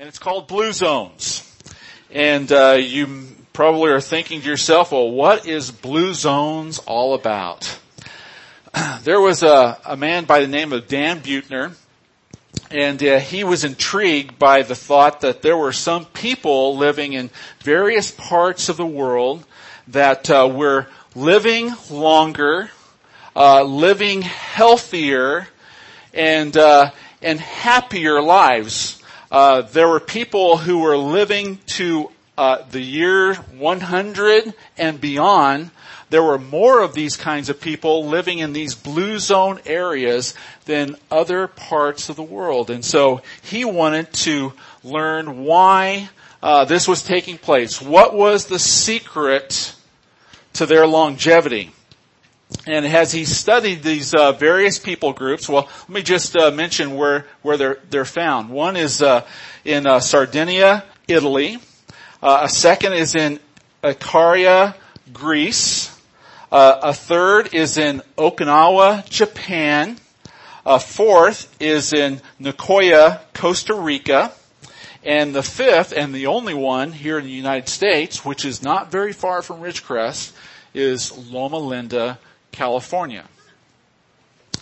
and it's called Blue Zones. And uh, you probably are thinking to yourself, well, what is Blue Zones all about? There was a, a man by the name of Dan Buettner, and uh, he was intrigued by the thought that there were some people living in various parts of the world that uh, were living longer, uh, living healthier, and uh, and happier lives. Uh, there were people who were living to uh, the year 100 and beyond. There were more of these kinds of people living in these blue zone areas than other parts of the world. And so he wanted to learn why uh, this was taking place. What was the secret to their longevity? And as he studied these uh, various people groups, well, let me just uh, mention where where they're they're found. One is uh, in uh, Sardinia, Italy. Uh, a second is in Icaria, Greece. Uh, a third is in Okinawa, Japan. A fourth is in Nicoya, Costa Rica. And the fifth, and the only one here in the United States, which is not very far from Ridgecrest, is Loma Linda, California.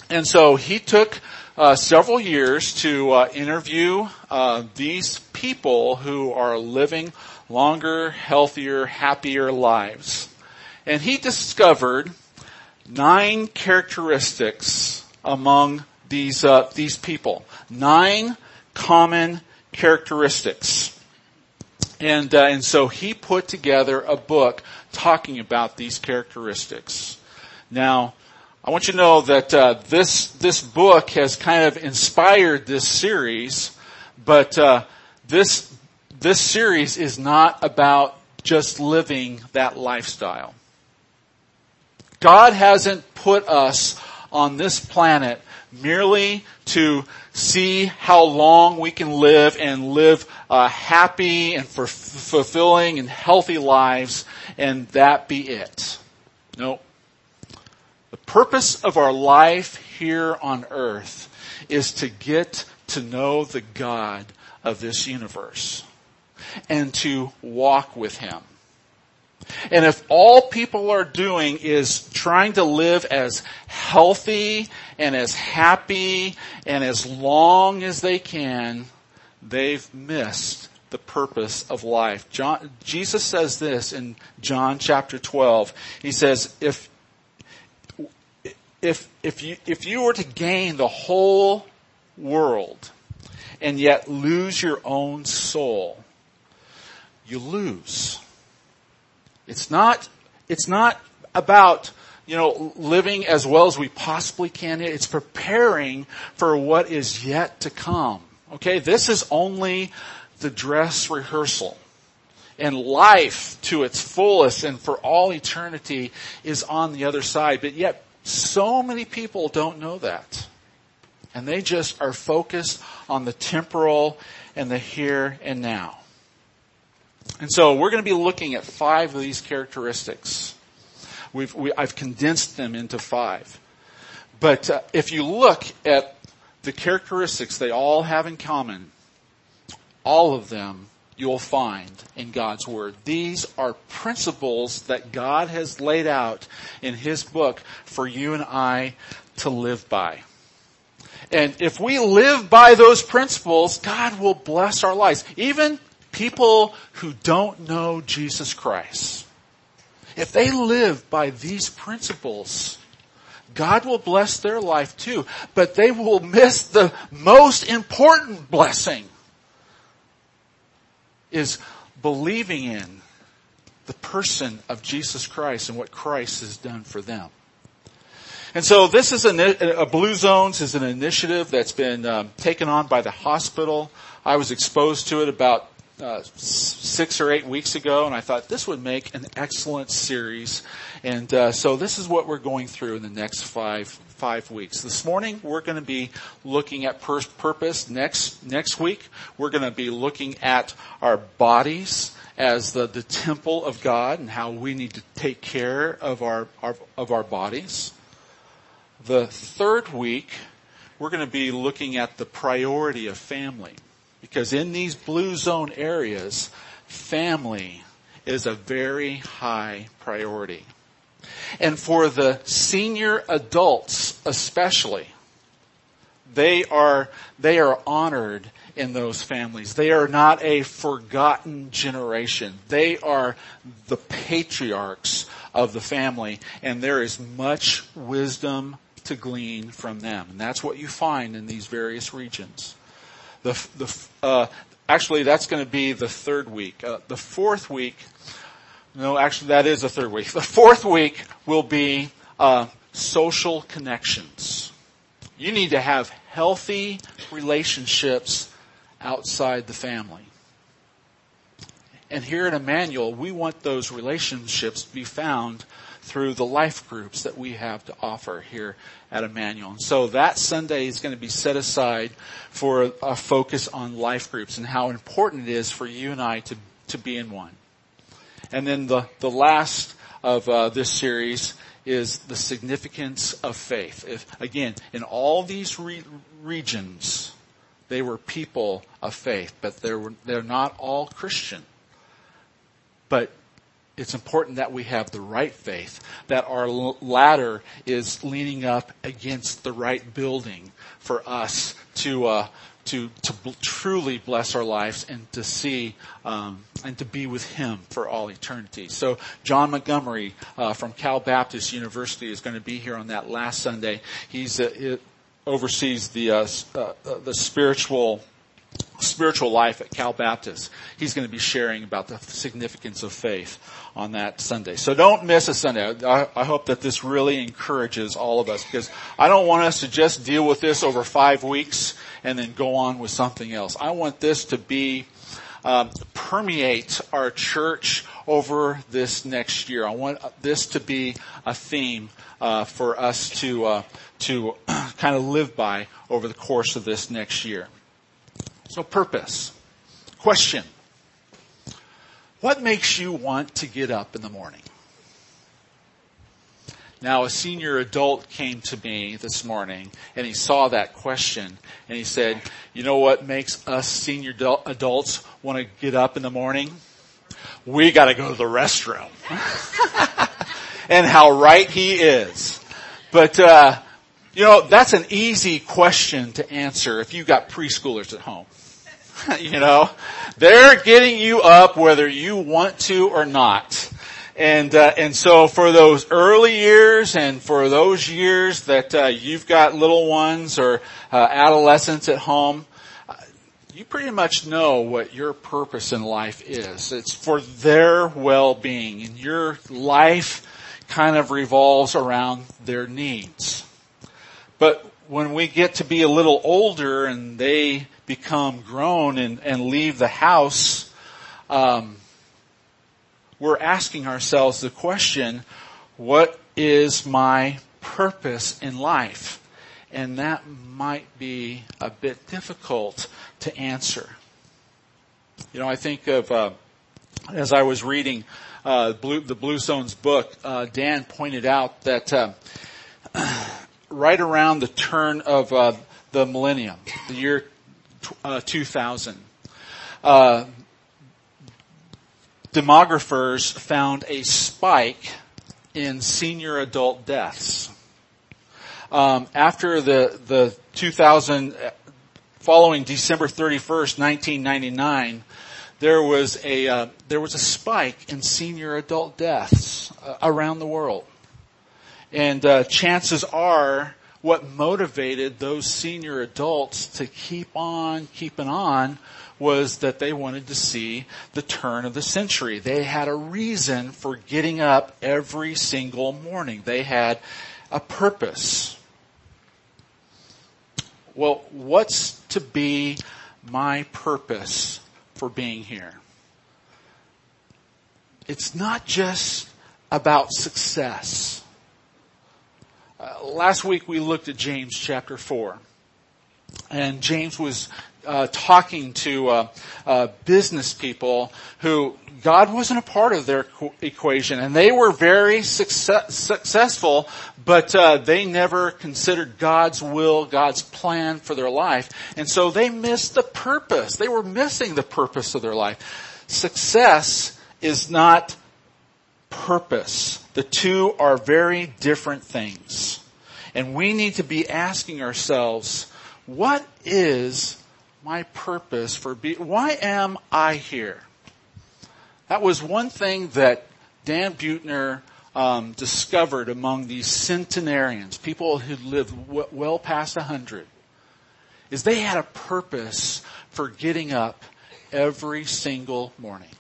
And so he took uh, several years to uh, interview uh, these people who are living longer, healthier, happier lives. And he discovered nine characteristics among these uh, these people. Nine common characteristics. And uh, and so he put together a book talking about these characteristics. Now, I want you to know that uh, this this book has kind of inspired this series, but uh, this this series is not about just living that lifestyle. God hasn't put us on this planet merely to see how long we can live and live uh, happy and for fulfilling and healthy lives and that be it. No. The purpose of our life here on earth is to get to know the God of this universe and to walk with Him. And if all people are doing is trying to live as healthy and as happy and as long as they can, they've missed the purpose of life. John, Jesus says this in John chapter 12. He says, if, if, if you, if you were to gain the whole world and yet lose your own soul, you lose. It's not, it's not about, you know, living as well as we possibly can. It's preparing for what is yet to come. Okay, this is only the dress rehearsal. And life to its fullest and for all eternity is on the other side. But yet, so many people don't know that. And they just are focused on the temporal and the here and now. And so we're going to be looking at five of these characteristics. We've, we, I've condensed them into five. But uh, if you look at the characteristics they all have in common, all of them you'll find in God's Word. These are principles that God has laid out in His book for you and I to live by. And if we live by those principles, God will bless our lives. Even people who don't know Jesus Christ, if they live by these principles, God will bless their life too, but they will miss the most important blessing is believing in the person of Jesus Christ and what Christ has done for them. And so this is a, a Blue Zones is an initiative that's been um, taken on by the hospital. I was exposed to it about uh, six or eight weeks ago, and I thought this would make an excellent series. And uh, so this is what we're going through in the next five five weeks. This morning we're going to be looking at pur- purpose. Next next week we're going to be looking at our bodies as the, the temple of God and how we need to take care of our, our of our bodies. The third week we're going to be looking at the priority of family Because in these blue zone areas, family is a very high priority. And for the senior adults especially, they are, they are honored in those families. They are not a forgotten generation. They are the patriarchs of the family and there is much wisdom to glean from them. And that's what you find in these various regions. The, the, uh, actually that's going to be the third week. Uh, the fourth week no, actually that is the third week. The fourth week will be uh, social connections. You need to have healthy relationships outside the family. And here at Emmanuel, we want those relationships to be found through the life groups that we have to offer here at Emmanuel. And so that Sunday is going to be set aside for a focus on life groups and how important it is for you and I to, to be in one. And then the, the last of uh, this series is the significance of faith. If, again, in all these re- regions, they were people of faith, but they're, they're not all Christian. But it's important that we have the right faith, that our ladder is leaning up against the right building for us to uh, to to truly bless our lives and to see um, and to be with Him for all eternity. So John Montgomery uh, from Cal Baptist University is going to be here on that last Sunday. He's uh, oversees the uh, uh, the spiritual spiritual life at Cal Baptist. He's going to be sharing about the significance of faith on that Sunday. So don't miss a Sunday. I, I, hope that this really encourages all of us because I don't want us to just deal with this over five weeks and then go on with something else. I want this to be um, permeate our church over this next year. I want this to be a theme uh, for us to uh, to kind of live by over the course of this next year. So purpose. Question. What makes you want to get up in the morning? Now a senior adult came to me this morning and he saw that question and he said, you know what makes us senior adults want to get up in the morning? We gotta go to the restroom. and how right he is. But, uh, you know, that's an easy question to answer if you've got preschoolers at home. you know, they're getting you up whether you want to or not. And uh, and so for those early years and for those years that uh, you've got little ones or uh, adolescents at home, uh, you pretty much know what your purpose in life is. It's for their well-being, and your life kind of revolves around their needs. But when we get to be a little older and they become grown and, and leave the house, um, we're asking ourselves the question, what is my purpose in life? And that might be a bit difficult to answer. You know, I think of, uh, as I was reading uh, Blue, the Blue Zones book, uh, Dan pointed out that uh, right around the turn of uh, the millennium, the year uh, 2000. Uh, demographers found a spike in senior adult deaths. Um, after the the 2000, following December 31st, 1999, there was a uh, there was a spike in senior adult deaths uh, around the world, and uh, chances are what motivated those senior adults to keep on keeping on was that they wanted to see the turn of the century. They had a reason for getting up every single morning. They had a purpose. Well, what's to be my purpose for being here? It's not just about success. Uh, last week we looked at James chapter 4. And James was uh, talking to uh, uh, business people who God wasn't a part of their equation, and they were very success- successful, but uh, they never considered God's will, God's plan for their life, and so they missed the purpose. They were missing the purpose of their life. Success is not purpose. The two are very different things. And we need to be asking ourselves, what is my purpose for being, why am I here? That was one thing that Dan Buettner um, discovered among these centenarians, people who lived w- well past a hundred, is they had a purpose for getting up every single morning.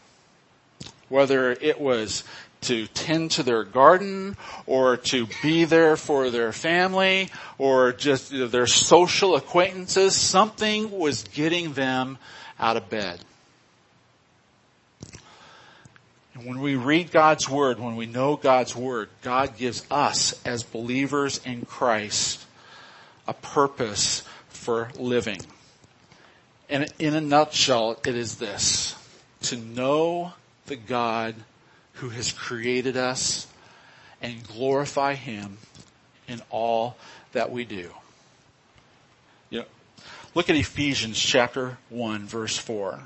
Whether it was to tend to their garden or to be there for their family or just their social acquaintances. Something was getting them out of bed. And when we read God's Word, when we know God's Word, God gives us as believers in Christ a purpose for living. And in a nutshell, it is this. To know the God who has created us and glorify Him in all that we do. You know, look at Ephesians chapter 1 verse 4.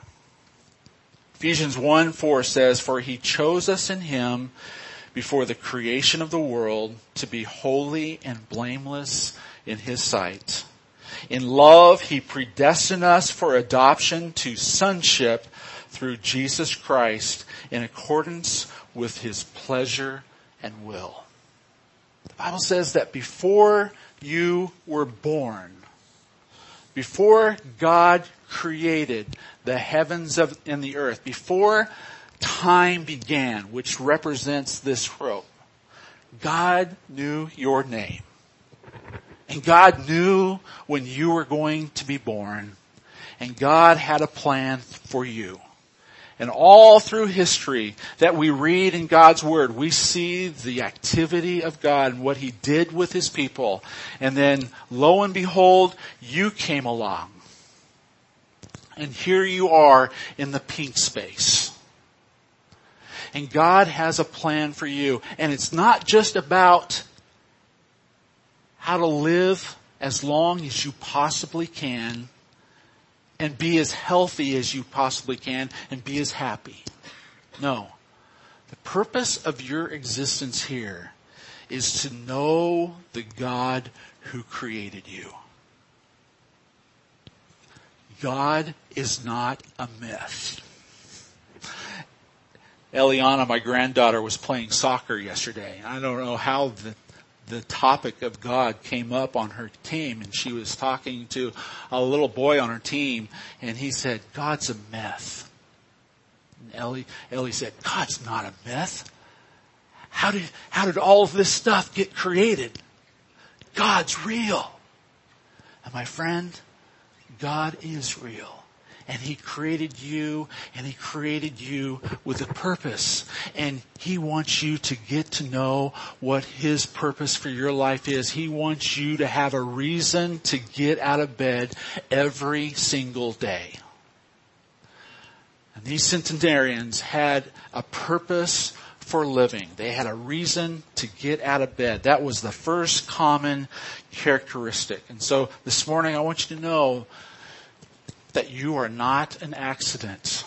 Ephesians 1 4 says, For He chose us in Him before the creation of the world to be holy and blameless in His sight. In love, He predestined us for adoption to sonship through Jesus Christ in accordance with his pleasure and will. The Bible says that before you were born, before God created the heavens of, and the earth, before time began, which represents this rope, God knew your name. And God knew when you were going to be born. And God had a plan for you. And all through history that we read in God's Word, we see the activity of God and what He did with His people. And then, lo and behold, you came along. And here you are in the pink space. And God has a plan for you. And it's not just about how to live as long as you possibly can and be as healthy as you possibly can and be as happy. No. The purpose of your existence here is to know the God who created you. God is not a myth. Eliana, my granddaughter, was playing soccer yesterday. I don't know how the the topic of God came up on her team and she was talking to a little boy on her team and he said, God's a myth. And Ellie, Ellie said, God's not a myth. How did, how did all of this stuff get created? God's real. And my friend, God is real and He created you and He created you with a purpose. And He wants you to get to know what His purpose for your life is. He wants you to have a reason to get out of bed every single day. And these centenarians had a purpose for living. They had a reason to get out of bed. That was the first common characteristic. And so this morning I want you to know that you are not an accident.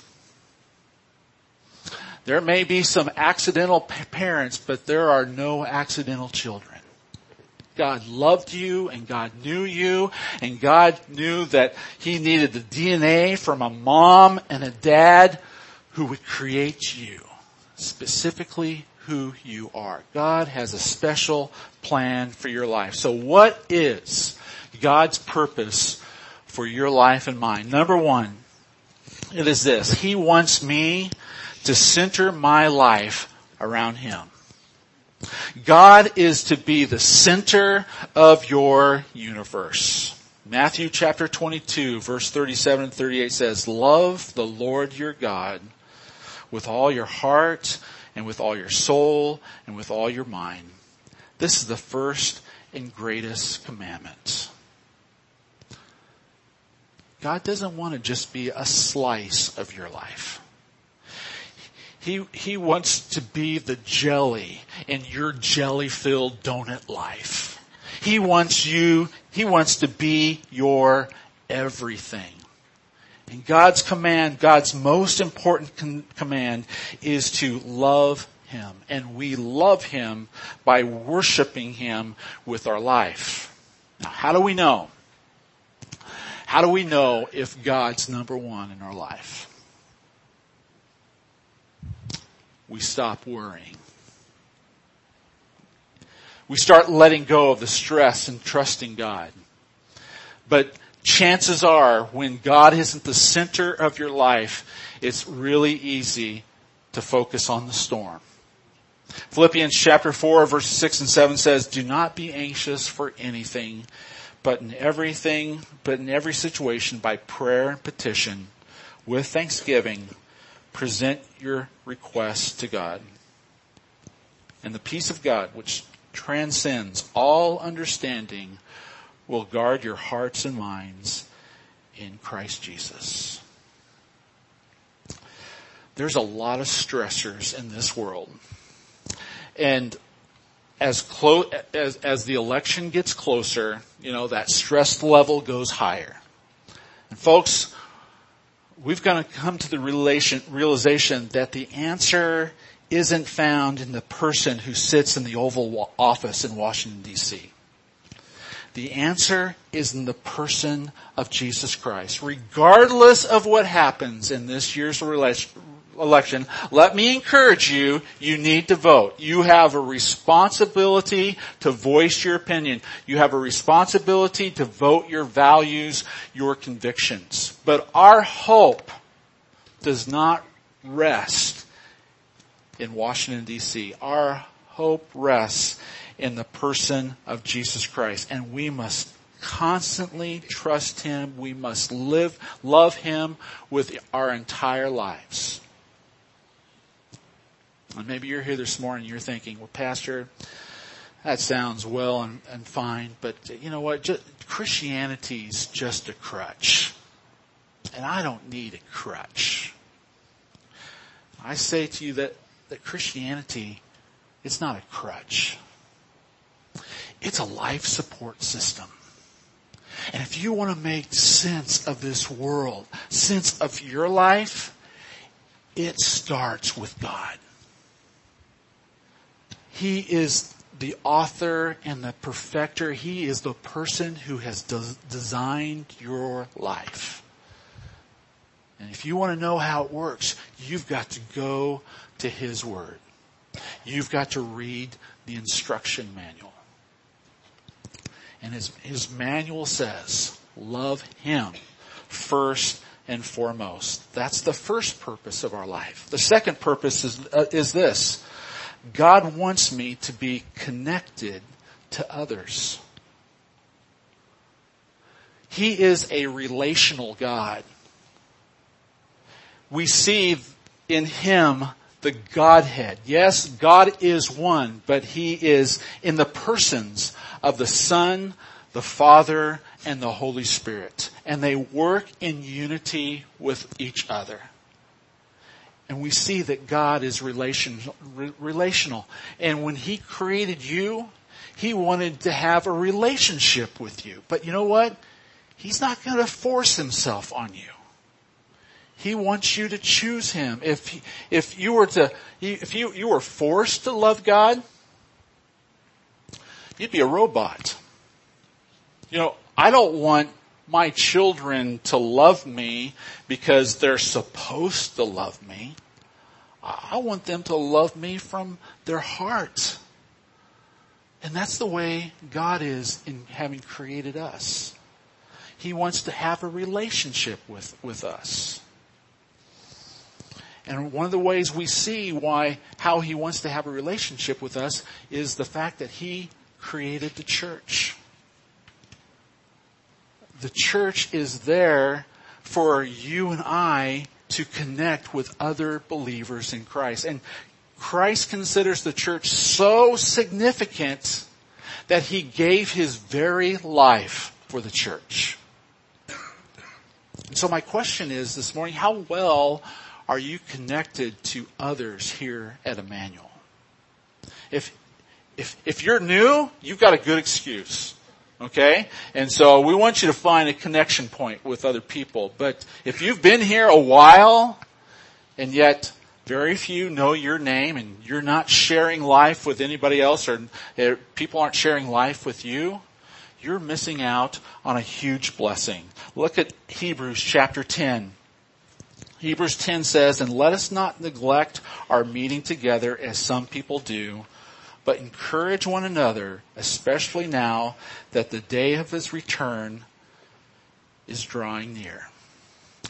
There may be some accidental parents, but there are no accidental children. God loved you and God knew you and God knew that He needed the DNA from a mom and a dad who would create you. Specifically who you are. God has a special plan for your life. So what is God's purpose for your life and mine. Number one, it is this. He wants me to center my life around Him. God is to be the center of your universe. Matthew chapter 22 verse 37 and 38 says, love the Lord your God with all your heart and with all your soul and with all your mind. This is the first and greatest commandment. God doesn't want to just be a slice of your life. He, he wants to be the jelly in your jelly filled donut life. He wants you, he wants to be your everything. And God's command, God's most important command is to love Him. And we love Him by worshiping Him with our life. Now, how do we know? How do we know if God's number one in our life? We stop worrying. We start letting go of the stress and trusting God. But chances are when God isn't the center of your life, it's really easy to focus on the storm. Philippians chapter 4 verses 6 and 7 says, Do not be anxious for anything, but in everything, but in every situation by prayer and petition, with thanksgiving, present your requests to God. And the peace of God, which transcends all understanding, will guard your hearts and minds in Christ Jesus. There's a lot of stressors in this world. And as close, as, as the election gets closer, you know, that stress level goes higher. And folks, we've got to come to the realization that the answer isn't found in the person who sits in the Oval Office in Washington DC. The answer is in the person of Jesus Christ. Regardless of what happens in this year's election, let me encourage you, you need to vote. You have a responsibility to voice your opinion. You have a responsibility to vote your values, your convictions. But our hope does not rest in Washington DC. Our hope rests in the person of Jesus Christ. And we must constantly trust Him. We must live, love Him with our entire lives. And maybe you're here this morning, you're thinking, well, Pastor, that sounds well and, and fine, but you know what? Just, Christianity's just a crutch. And I don't need a crutch. I say to you that, that Christianity, it's not a crutch. It's a life support system. And if you want to make sense of this world, sense of your life, it starts with God. He is the author and the perfecter. He is the person who has de- designed your life. And if you want to know how it works, you've got to go to His Word. You've got to read the instruction manual. And his, his manual says, love him first and foremost. That's the first purpose of our life. The second purpose is, uh, is this. God wants me to be connected to others. He is a relational God. We see in Him the Godhead. Yes, God is one, but He is in the persons of the Son, the Father, and the Holy Spirit. And they work in unity with each other. And we see that God is relational, relational. And when He created you, He wanted to have a relationship with you. But you know what? He's not going to force Himself on you. He wants you to choose Him. If, if you were to, if you, you were forced to love God, you'd be a robot. You know, I don't want my children to love me because they're supposed to love me. I want them to love me from their heart. And that's the way God is in having created us. He wants to have a relationship with, with us. And one of the ways we see why, how he wants to have a relationship with us is the fact that he created the church. The church is there for you and I to connect with other believers in Christ. And Christ considers the church so significant that he gave his very life for the church. so my question is this morning, how well are you connected to others here at Emmanuel? If, if, if you're new, you've got a good excuse. Okay? And so we want you to find a connection point with other people. But if you've been here a while, and yet very few know your name and you're not sharing life with anybody else or eh, people aren't sharing life with you, you're missing out on a huge blessing. Look at Hebrews chapter 10. Hebrews 10 says, and let us not neglect our meeting together as some people do, but encourage one another, especially now that the day of his return is drawing near.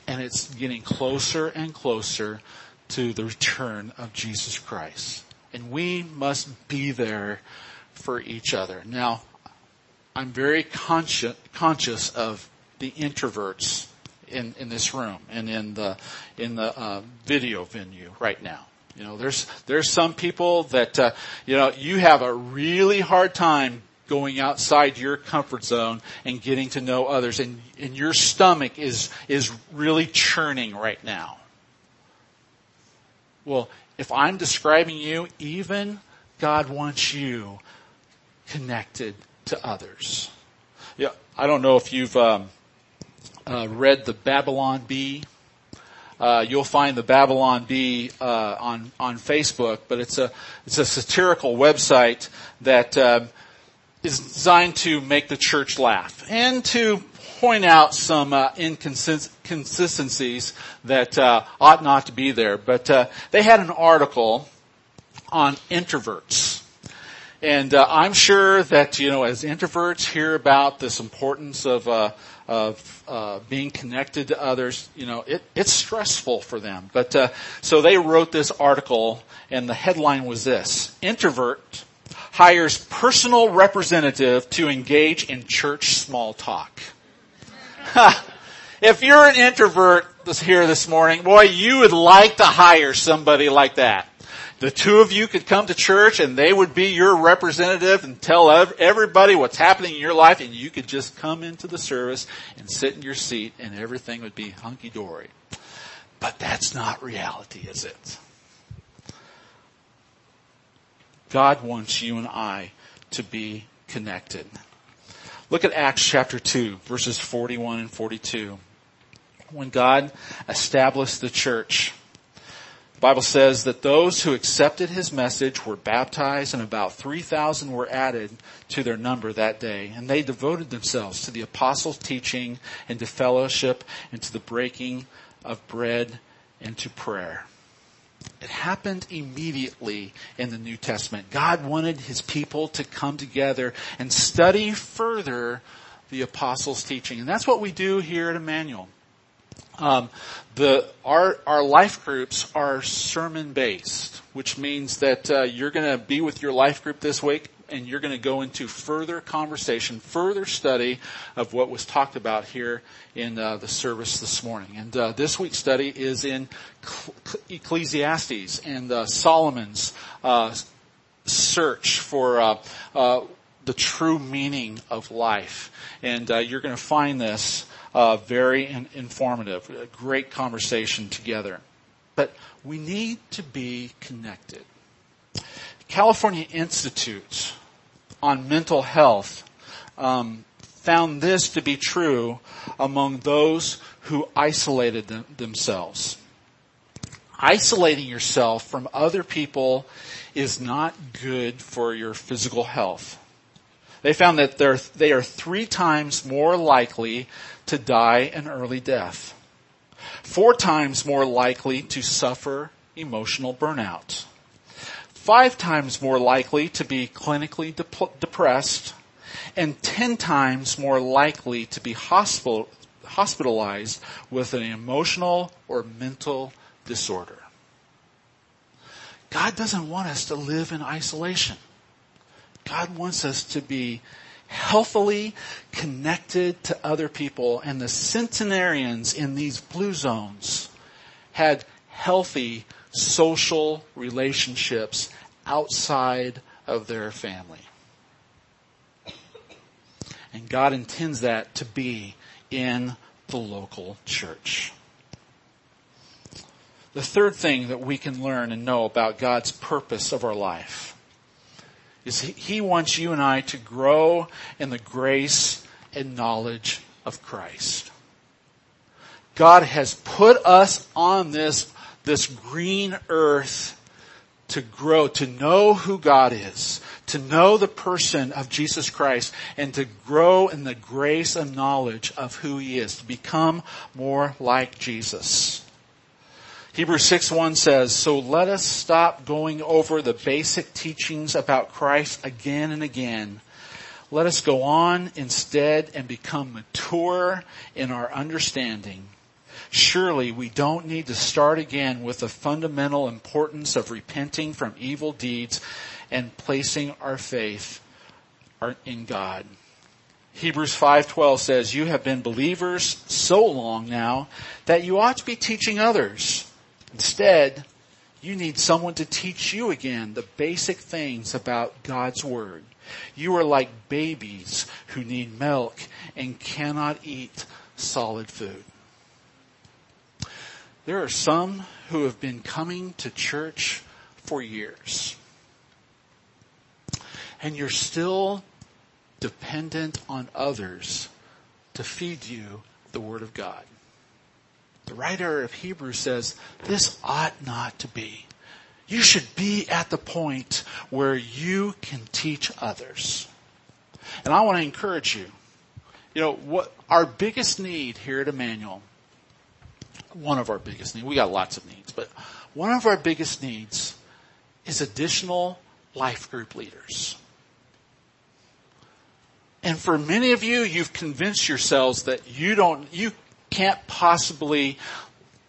And it's getting closer and closer to the return of Jesus Christ. And we must be there for each other. Now, I'm very conscious, conscious of the introverts in, in this room and in the, in the uh, video venue right now. You know, there's, there's some people that, uh, you know, you have a really hard time going outside your comfort zone and getting to know others and, and your stomach is, is really churning right now. Well, if I'm describing you, even God wants you connected to others. Yeah, I don't know if you've um, uh, read the Babylon Bee. Uh, you'll find the Babylon Bee uh, on on Facebook, but it's a it's a satirical website that um, is designed to make the church laugh and to point out some uh, inconsistencies that uh, ought not to be there. But uh, they had an article on introverts. And uh, I'm sure that you know, as introverts hear about this importance of uh, of uh, being connected to others, you know, it, it's stressful for them. But uh, so they wrote this article, and the headline was this: Introvert hires personal representative to engage in church small talk. if you're an introvert here this morning, boy, you would like to hire somebody like that. The two of you could come to church and they would be your representative and tell everybody what's happening in your life and you could just come into the service and sit in your seat and everything would be hunky dory. But that's not reality, is it? God wants you and I to be connected. Look at Acts chapter 2, verses 41 and 42. When God established the church, Bible says that those who accepted his message were baptized and about 3,000 were added to their number that day. And they devoted themselves to the apostles' teaching and to fellowship and to the breaking of bread and to prayer. It happened immediately in the New Testament. God wanted His people to come together and study further the apostles' teaching. And that's what we do here at Emmanuel. Um, the our our life groups are sermon based, which means that uh, you're going to be with your life group this week and you're going to go into further conversation, further study of what was talked about here in uh, the service this morning. And uh, this week's study is in Ecclesiastes and uh, Solomon's uh, search for uh, uh, the true meaning of life. And you're going to find this very in- informative, a great conversation together. But we need to be connected. California Institute on mental health um, found this to be true among those who isolated them, themselves. Isolating yourself from other people is not good for your physical health. They found that they are three times more likely to die an early death, four times more likely to suffer emotional burnout, five times more likely to be clinically dep- depressed, and 10 times more likely to be hospital, hospitalized with an emotional or mental disorder. God doesn't want us to live in isolation. God wants us to be healthily connected to other people and the centenarians in these blue zones had healthy social relationships outside of their family. And God intends that to be in the local church. The third thing that we can learn and know about God's purpose of our life is He wants you and I to grow in the grace and knowledge of Christ. God has put us on this, this green earth to grow, to know who God is, to know the person of Jesus Christ, and to grow in the grace and knowledge of who He is, to become more like Jesus. Hebrews 6 1 says, So let us stop going over the basic teachings about Christ again and again. Let us go on instead and become mature in our understanding. Surely we don't need to start again with the fundamental importance of repenting from evil deeds and placing our faith in God. Hebrews 5:12 says, "You have been believers so long now that you ought to be teaching others. Instead, you need someone to teach you again the basic things about God's word. You are like babies who need milk and cannot eat solid food." There are some who have been coming to church for years. And you're still dependent on others to feed you the Word of God. The writer of Hebrews says, this ought not to be. You should be at the point where you can teach others. And I want to encourage you. You know, what our biggest need here at Emmanuel one of our biggest needs. We got lots of needs, but one of our biggest needs is additional life group leaders. And for many of you, you've convinced yourselves that you don't, you can't possibly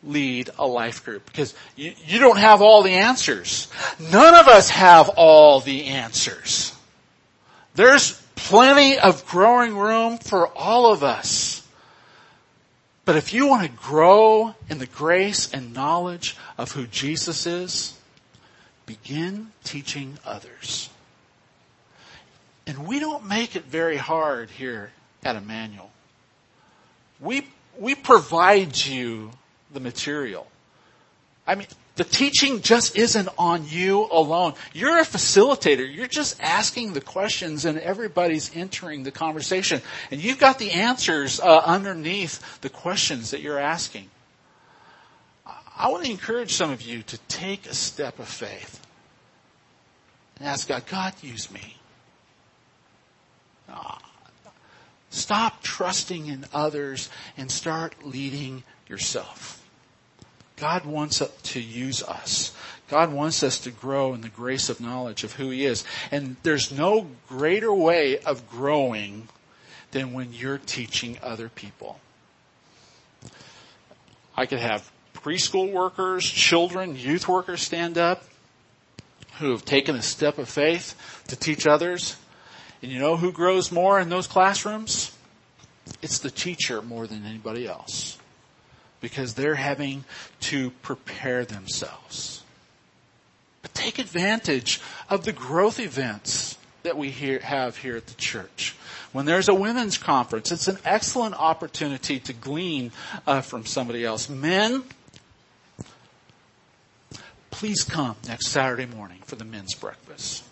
lead a life group because you, you don't have all the answers. None of us have all the answers. There's plenty of growing room for all of us. But if you want to grow in the grace and knowledge of who Jesus is, begin teaching others. And we don't make it very hard here at Emmanuel. We, we provide you the material. I mean, the teaching just isn't on you alone. You're a facilitator. You're just asking the questions and everybody's entering the conversation. And you've got the answers uh, underneath the questions that you're asking. I want to encourage some of you to take a step of faith and ask God, God, use me. Uh, stop trusting in others and start leading yourself. God wants to use us. God wants us to grow in the grace of knowledge of who He is. And there's no greater way of growing than when you're teaching other people. I could have preschool workers, children, youth workers stand up who have taken a step of faith to teach others. And you know who grows more in those classrooms? It's the teacher more than anybody else because they're having to prepare themselves. But take advantage of the growth events that we have here at the church. When there's a women's conference, it's an excellent opportunity to glean uh, from somebody else. Men, please come next Saturday morning for the men's breakfast.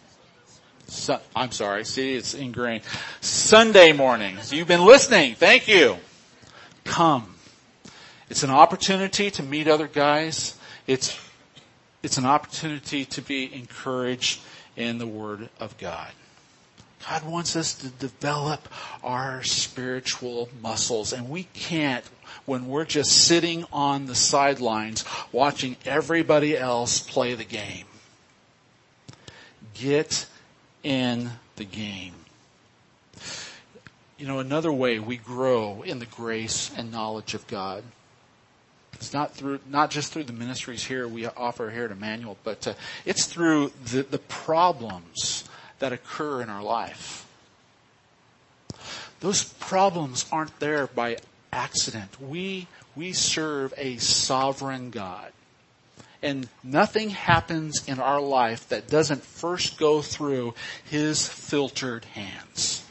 So, I'm sorry, see, it's ingrained. Sunday mornings. You've been listening. Thank you. Come. It's an opportunity to meet other guys. It's, it's an opportunity to be encouraged in the Word of God. God wants us to develop our spiritual muscles and we can't when we're just sitting on the sidelines watching everybody else play the game. Get in the game. You know, another way we grow in the grace and knowledge of God it's not through, not just through the ministries here we offer here at Emmanuel, but uh, it's through the, the problems that occur in our life. Those problems aren't there by accident. We, we serve a sovereign God. And nothing happens in our life that doesn't first go through His filtered hands.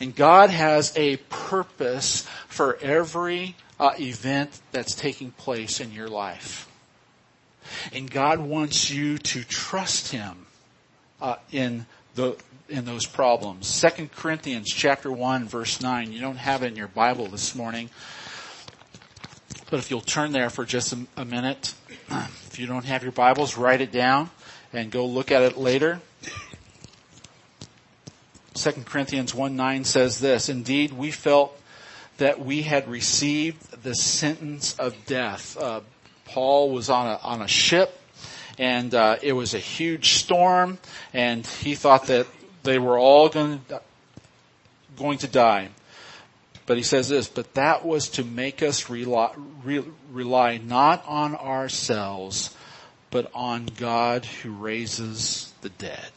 And God has a purpose for every uh, event that's taking place in your life. And God wants you to trust Him uh, in the in those problems. Second Corinthians chapter one verse nine. You don't have it in your Bible this morning, but if you'll turn there for just a, a minute, if you don't have your Bibles, write it down and go look at it later. 2 Corinthians 1 9 says this, Indeed, we felt that we had received the sentence of death. Uh, Paul was on a, on a ship and uh, it was a huge storm and he thought that they were all going to, going to die. But he says this, but that was to make us rely, re, rely not on ourselves, but on God who raises the dead.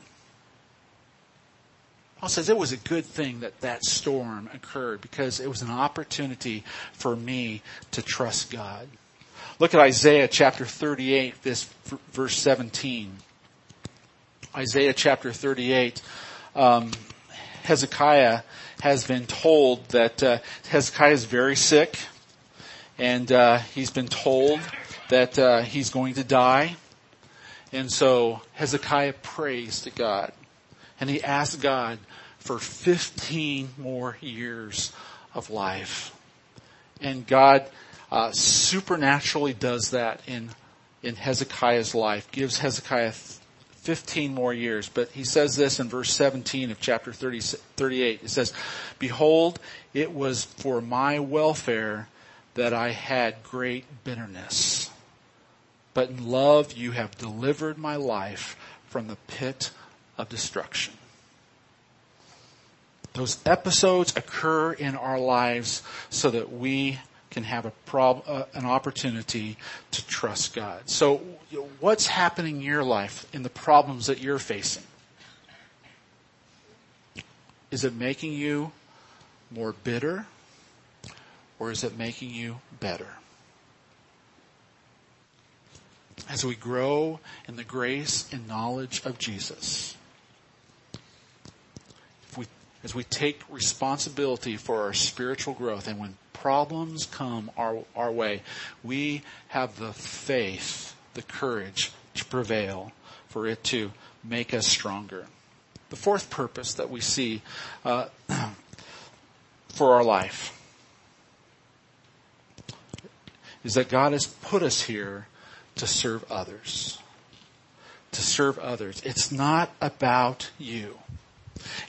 Paul says it was a good thing that that storm occurred because it was an opportunity for me to trust God. Look at Isaiah chapter 38, this verse 17. Isaiah chapter 38, um, Hezekiah has been told that uh, Hezekiah is very sick, and uh, he's been told that uh, he's going to die. And so Hezekiah prays to God, and he asks God for 15 more years of life. And God uh, supernaturally does that in in Hezekiah's life, gives Hezekiah 15 more years. But he says this in verse 17 of chapter 30, 38. It says, Behold, it was for my welfare that I had great bitterness. But in love you have delivered my life from the pit of destruction. Those episodes occur in our lives so that we can have a prob- uh, an opportunity to trust God. So what's happening in your life in the problems that you're facing? Is it making you more bitter or is it making you better? As we grow in the grace and knowledge of Jesus, if we, as we take responsibility for our spiritual growth and when problems come our, our way, we have the faith, the courage to prevail for it to make us stronger. The fourth purpose that we see uh, for our life is that God has put us here to serve others. To serve others. It's not about you.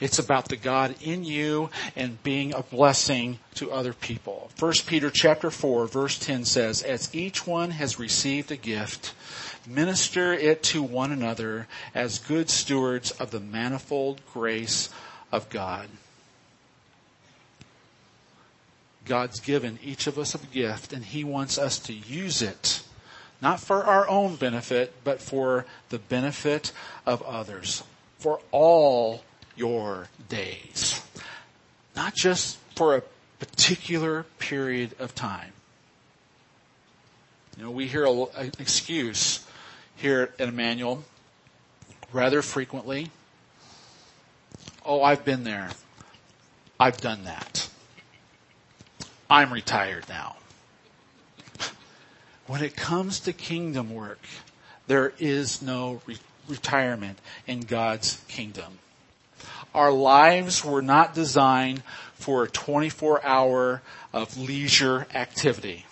It's about the God in you and being a blessing to other people. 1 Peter chapter 4 verse 10 says, as each one has received a gift, minister it to one another as good stewards of the manifold grace of God. God's given each of us a gift and He wants us to use it not for our own benefit, but for the benefit of others. For all your days. Not just for a particular period of time. You know, we hear an excuse here at Emmanuel rather frequently. Oh, I've been there. I've done that. I'm retired now. When it comes to kingdom work, there is no re- retirement in God's kingdom. Our lives were not designed for a 24 hour of leisure activity.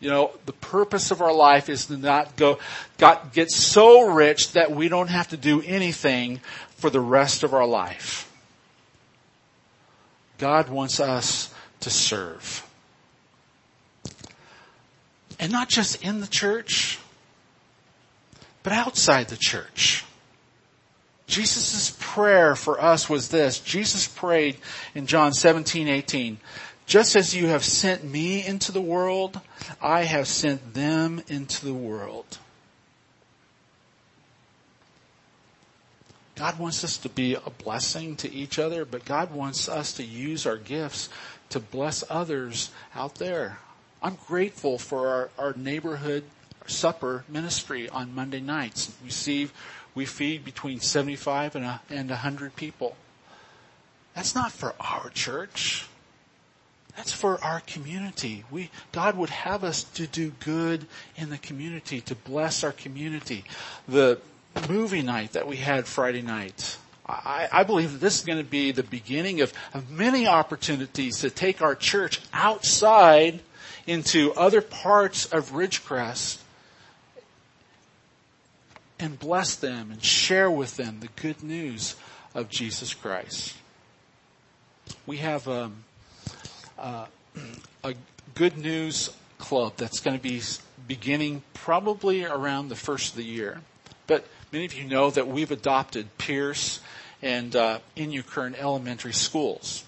You know, the purpose of our life is to not go, got, get so rich that we don't have to do anything for the rest of our life. God wants us to serve. And not just in the church, but outside the church. Jesus' prayer for us was this. Jesus prayed in John 17, 18, just as you have sent me into the world, I have sent them into the world. God wants us to be a blessing to each other, but God wants us to use our gifts to bless others out there. I'm grateful for our, our neighborhood supper ministry on Monday nights. We see we feed between 75 and, and 100 people. That's not for our church. That's for our community. We, God would have us to do good in the community, to bless our community. The movie night that we had Friday night, I, I believe that this is going to be the beginning of, of many opportunities to take our church outside into other parts of Ridgecrest and bless them and share with them the good news of Jesus Christ. We have um, uh, a good news club that's going to be beginning probably around the first of the year. But many of you know that we've adopted Pierce and uh, elementary schools.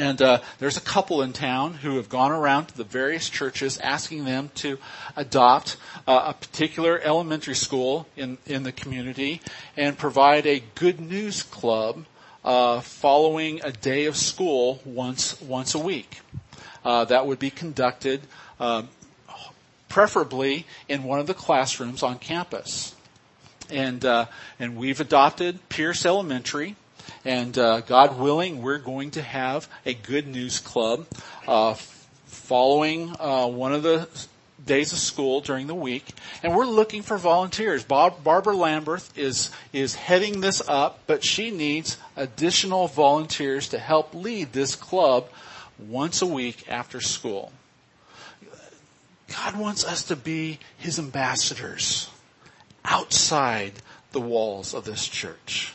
And uh, there's a couple in town who have gone around to the various churches asking them to adopt uh, a particular elementary school in, in the community and provide a good news club uh, following a day of school once once a week. Uh, that would be conducted uh, preferably in one of the classrooms on campus. And uh, and we've adopted Pierce Elementary and uh, God willing, we're going to have a good news club uh, following uh, one of the days of school during the week, and we're looking for volunteers. Bob, Barbara Lamberth is is heading this up, but she needs additional volunteers to help lead this club once a week after school. God wants us to be His ambassadors outside the walls of this church.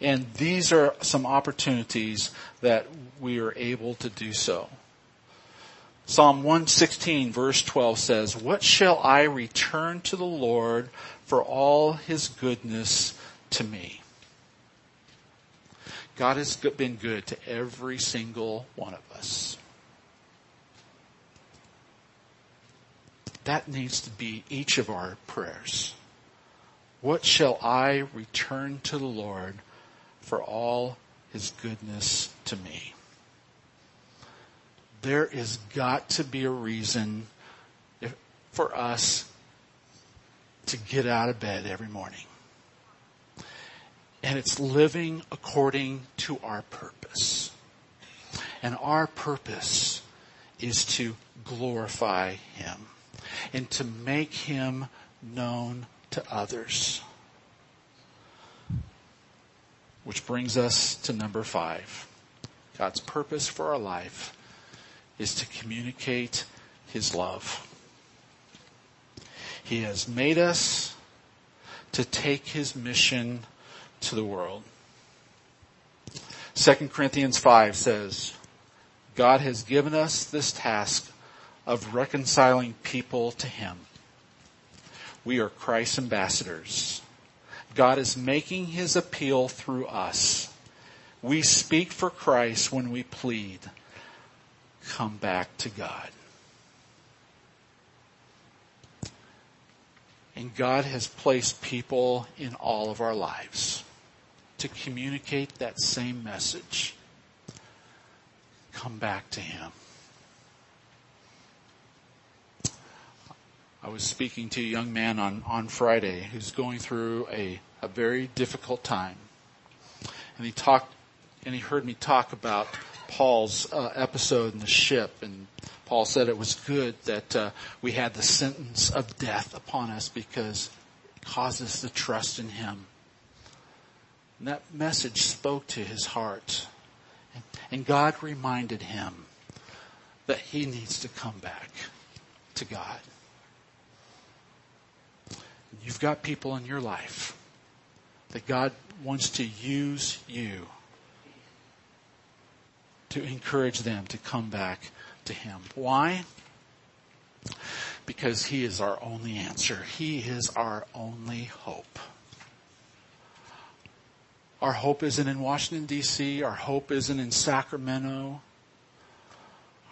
And these are some opportunities that we are able to do so. Psalm 116 verse 12 says, What shall I return to the Lord for all his goodness to me? God has been good to every single one of us. That needs to be each of our prayers. What shall I return to the Lord for all his goodness to me. There is got to be a reason for us to get out of bed every morning. And it's living according to our purpose. And our purpose is to glorify Him and to make Him known to others. Which brings us to number five. God's purpose for our life is to communicate His love. He has made us to take His mission to the world. 2 Corinthians 5 says, God has given us this task of reconciling people to Him. We are Christ's ambassadors. God is making his appeal through us. We speak for Christ when we plead, come back to God. And God has placed people in all of our lives to communicate that same message. Come back to Him. I was speaking to a young man on, on Friday who's going through a a very difficult time. And he talked, and he heard me talk about Paul's uh, episode in the ship, and Paul said it was good that uh, we had the sentence of death upon us because it caused us to trust in Him. And that message spoke to his heart, and, and God reminded him that he needs to come back to God. You've got people in your life that God wants to use you to encourage them to come back to Him. Why? Because He is our only answer. He is our only hope. Our hope isn't in Washington DC. Our hope isn't in Sacramento.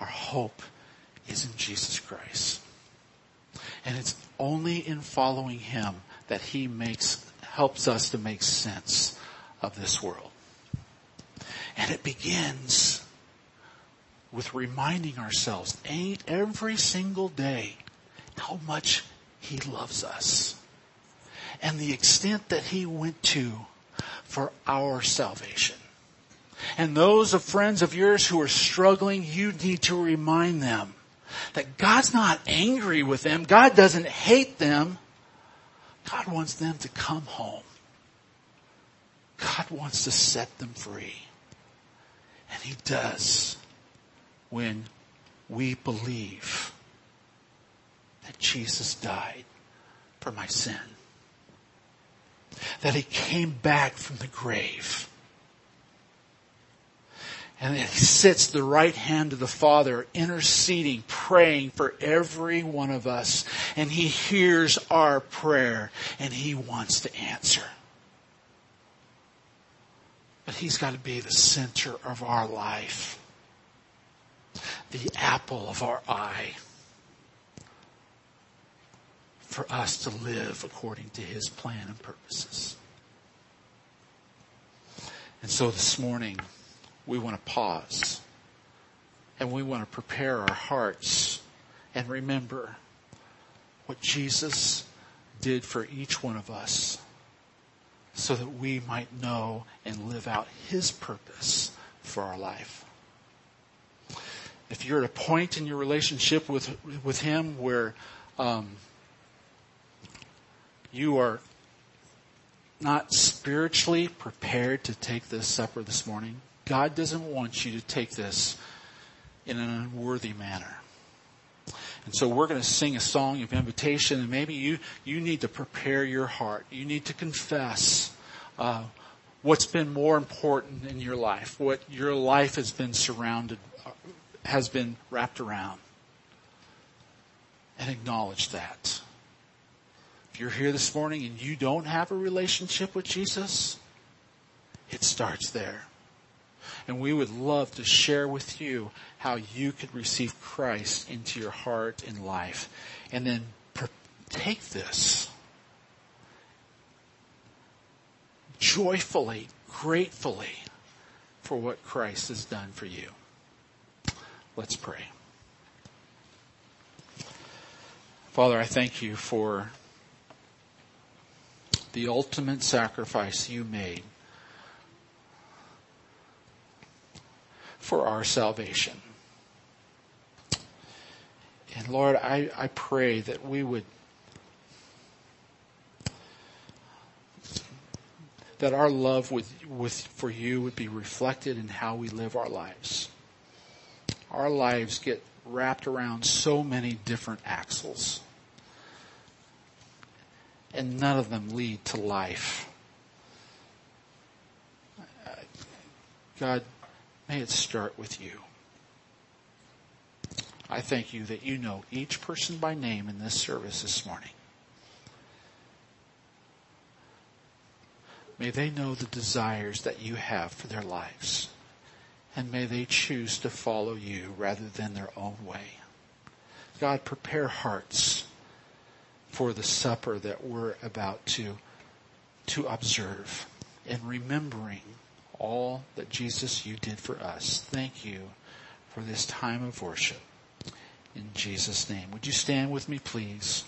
Our hope is in Jesus Christ. And it's only in following Him that He makes helps us to make sense of this world. And it begins with reminding ourselves ain't every single day how much He loves us and the extent that He went to for our salvation. And those of friends of yours who are struggling, you need to remind them that God's not angry with them. God doesn't hate them. God wants them to come home. God wants to set them free. And He does when we believe that Jesus died for my sin. That He came back from the grave and he sits the right hand of the Father, interceding, praying for every one of us. And he hears our prayer and he wants to answer. But he's got to be the center of our life. The apple of our eye. For us to live according to his plan and purposes. And so this morning, we want to pause and we want to prepare our hearts and remember what Jesus did for each one of us so that we might know and live out his purpose for our life. If you're at a point in your relationship with, with him where um, you are not spiritually prepared to take this supper this morning, God doesn't want you to take this in an unworthy manner. And so we're going to sing a song of invitation and maybe you, you need to prepare your heart. You need to confess, uh, what's been more important in your life, what your life has been surrounded, uh, has been wrapped around. And acknowledge that. If you're here this morning and you don't have a relationship with Jesus, it starts there. And we would love to share with you how you could receive Christ into your heart and life. And then take this joyfully, gratefully for what Christ has done for you. Let's pray. Father, I thank you for the ultimate sacrifice you made for our salvation. And Lord, I, I pray that we would, that our love with, with, for you would be reflected in how we live our lives. Our lives get wrapped around so many different axles. And none of them lead to life. Uh, God, May it start with you. I thank you that you know each person by name in this service this morning. May they know the desires that you have for their lives. And may they choose to follow you rather than their own way. God, prepare hearts for the supper that we're about to, to observe and remembering all that Jesus you did for us. Thank you for this time of worship. In Jesus' name. Would you stand with me, please?